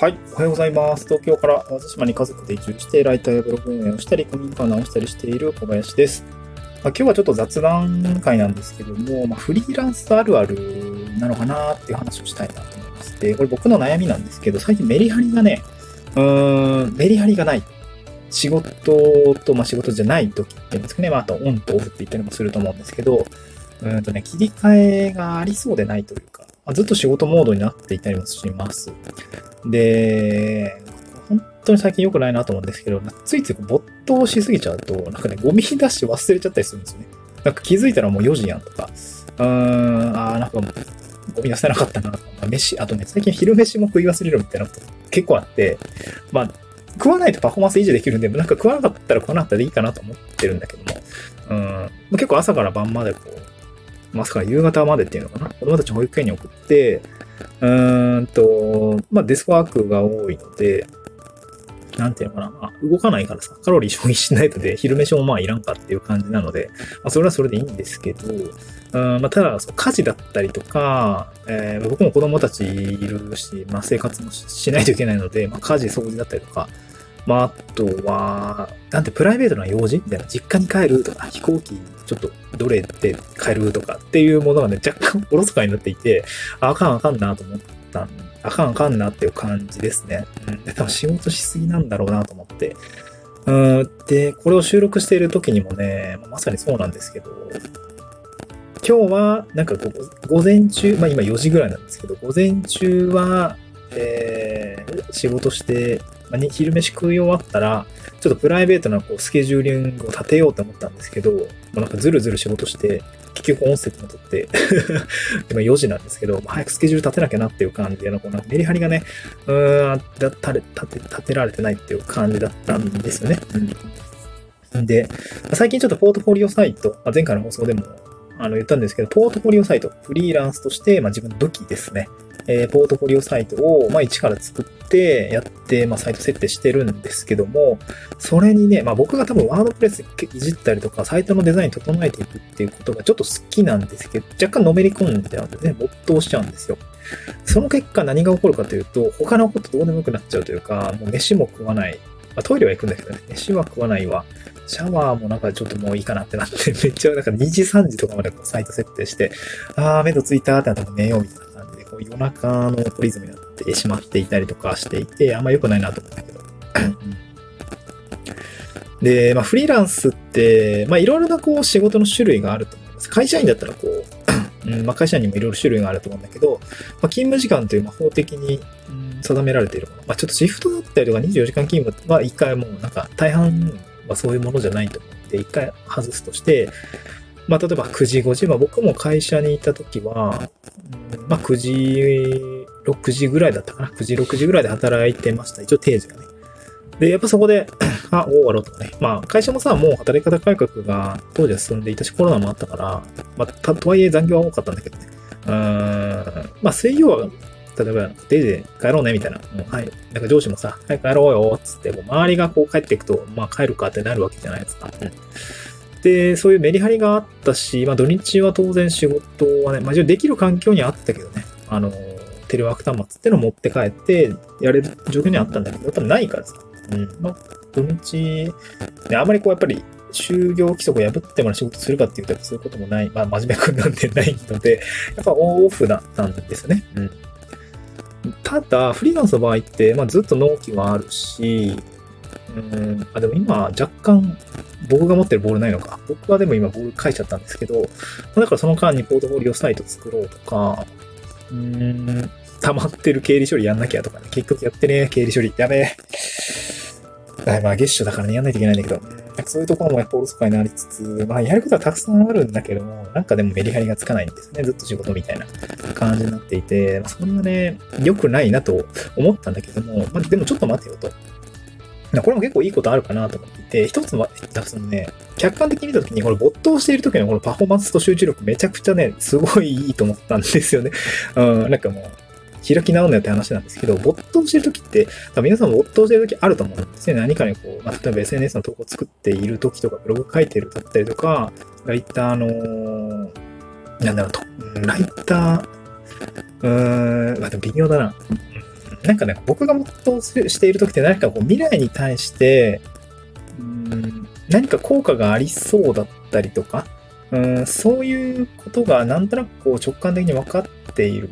はい。おはようございます。東京から淡路島に家族で移住して、ライターやブログ運営をしたり、コミュニカー直したりしている小林です。ま、今日はちょっと雑談会なんですけども、まあ、フリーランスあるあるなのかなっていう話をしたいなと思います。で、これ僕の悩みなんですけど、最近メリハリがね、うーん、メリハリがない。仕事と、まあ、仕事じゃない時っていうんですかね。まあ、あとオンとオフって言ったりもすると思うんですけど、うんとね、切り替えがありそうでないという、ずっと仕事モードになっていたりもします。で、本当に最近良くないなと思うんですけど、ついつい没頭しすぎちゃうと、なんかね、ゴミ出し忘れちゃったりするんですよね。なんか気づいたらもう4時やんとか、うーん、あーなんかゴミ出せなかったなとか、飯、あとね、最近昼飯も食い忘れるみたいなこと結構あって、まあ、食わないとパフォーマンス維持できるんで、なんか食わなかったら食わなかったでいいかなと思ってるんだけども、うん、結構朝から晩までこう、まさか夕方までっていうのかな？子供たち保育園に送って、うーんと、まあデスクワークが多いので、なんていうのかな、まあ、動かないからさ、カロリー消費しないとで、昼飯もまあいらんかっていう感じなので、まあ、それはそれでいいんですけど、うんまあ、ただ、家事だったりとか、えー、僕も子供たちいるし、まあ、生活もしないといけないので、まあ、家事、掃除だったりとか、まあ、あとは、なんてプライベートな用事みたいな、実家に帰るとか、飛行機ちょっとどれで帰るとかっていうものがね、若干おろそかになっていて、あかんあかんなと思ったんあかんあかんなっていう感じですね。うん。で、多分仕事しすぎなんだろうなと思って。うん。で、これを収録している時にもね、まさにそうなんですけど、今日は、なんか午前中、まあ今4時ぐらいなんですけど、午前中は、えー、仕事して、まあ、昼飯食い終わったら、ちょっとプライベートなこうスケジューリングを立てようと思ったんですけど、もうなんかずるずる仕事して、結局音声も撮って 今4時なんですけど、早くスケジュール立てなきゃなっていう感じで、こうなんかメリハリがね、うーん、立て、立て、られてないっていう感じだったんですよね。うん。で、最近ちょっとポートフォリオサイト、まあ、前回の放送でもあの言ったんですけど、ポートフォリオサイト、フリーランスとして、まあ、自分の武器ですね。えー、ポートフォリオサイトを、まあ、一から作ってやって、まあ、サイト設定してるんですけども、それにね、まあ、僕が多分ワードプレスいじったりとか、サイトのデザイン整えていくっていうことがちょっと好きなんですけど、若干のめり込んでんでね、没頭しちゃうんですよ。その結果何が起こるかというと、他のことどうでもよくなっちゃうというか、もう飯も食わない。まあ、トイレは行くんだけどね、飯は食わないわ。シャワーもなんかちょっともういいかなってなって、めっちゃなんか2時3時とかまでこうサイト設定して、あー、目処ついたーってなったら寝ようみたいな夜中のリズムになってしまっていたりとかしていて、あんま良くないなと思ったけど。で、まあ、フリーランスって、まあ、いろいろなこう仕事の種類があると思います。会社員だったらこう、うんまあ、会社員にもいろいろ種類があると思うんだけど、まあ、勤務時間という、まあ、法的に、うん、定められているもの。まあ、ちょっとシフトだったりとか24時間勤務は一回もうなんか大半はそういうものじゃないと思って、一回外すとして、まあ、例えば9時、5時、まあ、僕も会社にいた時は、まあ、9時、6時ぐらいだったかな。9時、6時ぐらいで働いてました。一応定時がね。で、やっぱそこで、あ、終わろうとかね。まあ、会社もさ、もう働き方改革が当時は進んでいたし、コロナもあったから、まあ、たとはいえ残業は多かったんだけどね。うーん、まあ、水曜は、例えば、定時で帰ろうね、みたいな。もうはい。なんか上司もさ、はい、帰ろうよ、つって、もう周りがこう帰っていくと、まあ、帰るかってなるわけじゃないですか。うんで、そういうメリハリがあったし、まあ土日は当然仕事はね、まあできる環境にあったけどね、あの、テレワーク端末っていうのを持って帰ってやれる状況にあったんだけど、やっぱないからさ。うん。まあ、土日、ね、あんまりこうやっぱり就業規則を破ってまで仕事するかっていうとそういうこともない、まあ真面目くんなんてないので、やっぱオンオフだったんですよね。うん。ただ、フリーランスの場合って、まあずっと納期はあるし、うん、あ、でも今若干僕が持ってるボールないのか。僕はでも今ボール書いちゃったんですけど、だからその間にポートフォリオサイト作ろうとか、うん、溜まってる経理処理やんなきゃとかね。結局やってね、経理処理。やべえ。まあ月初だからね、やんないといけないんだけど、そういうところもやっぱおろそかになりつつ、まあやることはたくさんあるんだけども、なんかでもメリハリがつかないんですね。ずっと仕事みたいな感じになっていて、それはね、良くないなと思ったんだけども、まあでもちょっと待てよと。これも結構いいことあるかなと思っていて、一つは、そのね、客観的に見たときに、これ没頭している時のこのパフォーマンスと集中力めちゃくちゃね、すごいいいと思ったんですよね。うん、なんかもう、開き直るなよって話なんですけど、没頭してる時って、皆さん没頭してる時あると思うんですね。何かにこう、まあ、例えば SNS の投稿を作っている時とか、ブログ書いてるだったりとか、ライターの、なんだろうと、ライター、うーん、まあ、でも微妙だな。なんかね、僕がもっとしている時って何かこう未来に対して、うん、何か効果がありそうだったりとか、うん、そういうことがなんとなくこう直感的に分かっている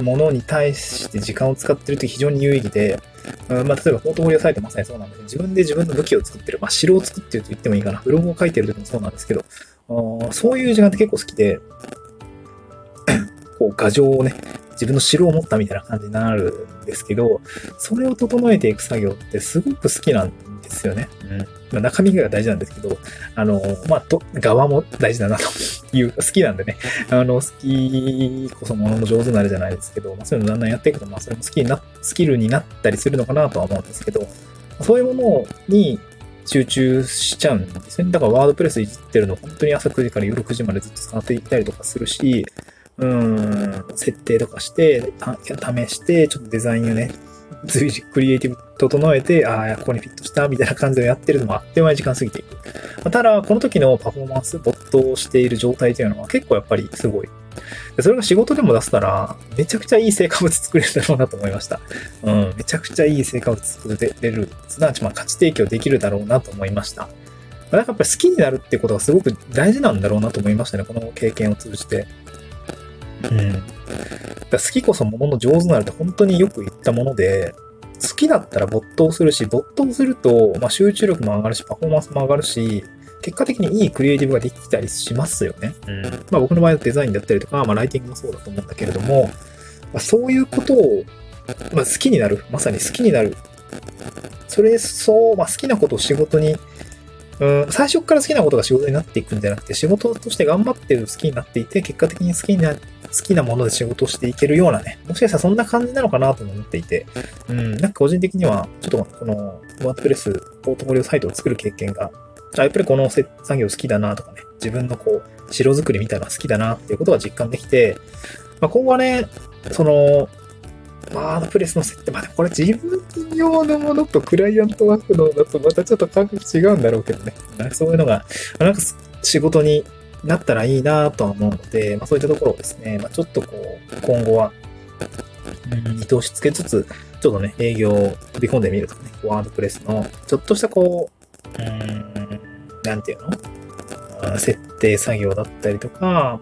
ものに対して時間を使ってると非常に有意義で、うんまあ、例えばポートフォリオサイトまさにそうなんです。けど、自分で自分の武器を作ってる、まあ、城を作ってると言ってもいいかな、ブログを書いてる時もそうなんですけど、そういう時間って結構好きで、こう、画像をね、自分の城を持ったみたいな感じになるんですけど、それを整えていく作業ってすごく好きなんですよね。うん。まあ、中身が大事なんですけど、あの、まあ、と、側も大事だなと いう、好きなんでね、あの、好きこそものの上手になるじゃないですけど、まあ、そういうのだんだんやっていくと、まあ、それも好きにな、スキルになったりするのかなとは思うんですけど、そういうものに集中しちゃうんですね。だからワードプレスいじってるの本当に朝9時から夜9時までずっと使っていったりとかするし、うん、設定とかして、試して、ちょっとデザインをね、随時クリエイティブ整えて、ああ、ここにフィットしたみたいな感じでやってるのもあっという間に時間過ぎていく。ただ、この時のパフォーマンス、没頭している状態というのは結構やっぱりすごい。それが仕事でも出せたら、めちゃくちゃいい成果物作れるだろうなと思いました。うん、めちゃくちゃいい成果物作れる。すなわち、まあ、価値提供できるだろうなと思いました。なんかやっぱり好きになるってことがすごく大事なんだろうなと思いましたね、この経験を通じて。うん。好きこそものの上手なるって本当によく言ったもので、好きだったら没頭するし、没頭すると、まあ、集中力も上がるし、パフォーマンスも上がるし、結果的にいいクリエイティブができたりしますよね。うん。まあ僕の場合はデザインだったりとか、まあライティングもそうだと思うんだけれども、まあ、そういうことを、まあ、好きになる。まさに好きになる。それそう、まあ好きなことを仕事にうん、最初から好きなことが仕事になっていくんじゃなくて、仕事として頑張ってる好きになっていて、結果的に好きな、好きなもので仕事をしていけるようなね、もしかしたらそんな感じなのかなと思っていて、うん、なんか個人的には、ちょっとこの、ワードプレス、ポートフォリオサイトを作る経験が、あ、やっぱりこの作業好きだなとかね、自分のこう、城作りみたいなのが好きだなっていうことが実感できて、まあ、今後はね、その、ワードプレスの設定、まあ、これ自分用のものとクライアントワークのだとまたちょっと感覚違うんだろうけどね。そういうのが、なんか仕事になったらいいなとは思うので、まあ、そういったところをですね、まあ、ちょっとこう、今後は、うん、見通しつけつつ、ちょっとね、営業を飛び込んでみるとかね、ワードプレスの、ちょっとしたこう、うん、なんていうの？設定作業だったりとか、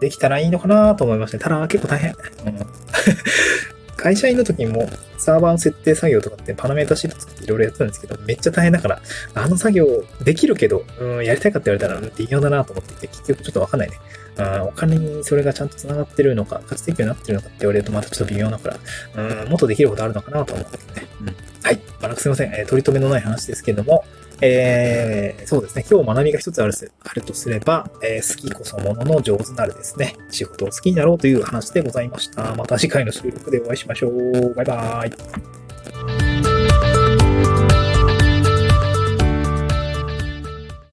できたらいいのかなと思いました。ただ結構大変。うん 会社員の時にもサーバーの設定作業とかってパラメータシート作っていろいろやってたんですけど、めっちゃ大変だから、あの作業できるけど、うん、やりたいかって言われたら微妙だなと思っていて、結局ちょっとわかんないね。あお金にそれがちゃんと繋がってるのか、価値提供になってるのかって言われるとまたちょっと微妙だから、うん、もっとできることあるのかなと思うんだけどね。うん。はい。まあ、すいません。えー、取り留めのない話ですけども、えー、そうですね。今日学びが一つあるあるとすれば、えー、好きこそものの上手なるですね。仕事を好きになろうという話でございました。また次回の収録でお会いしましょう。バイバーイ。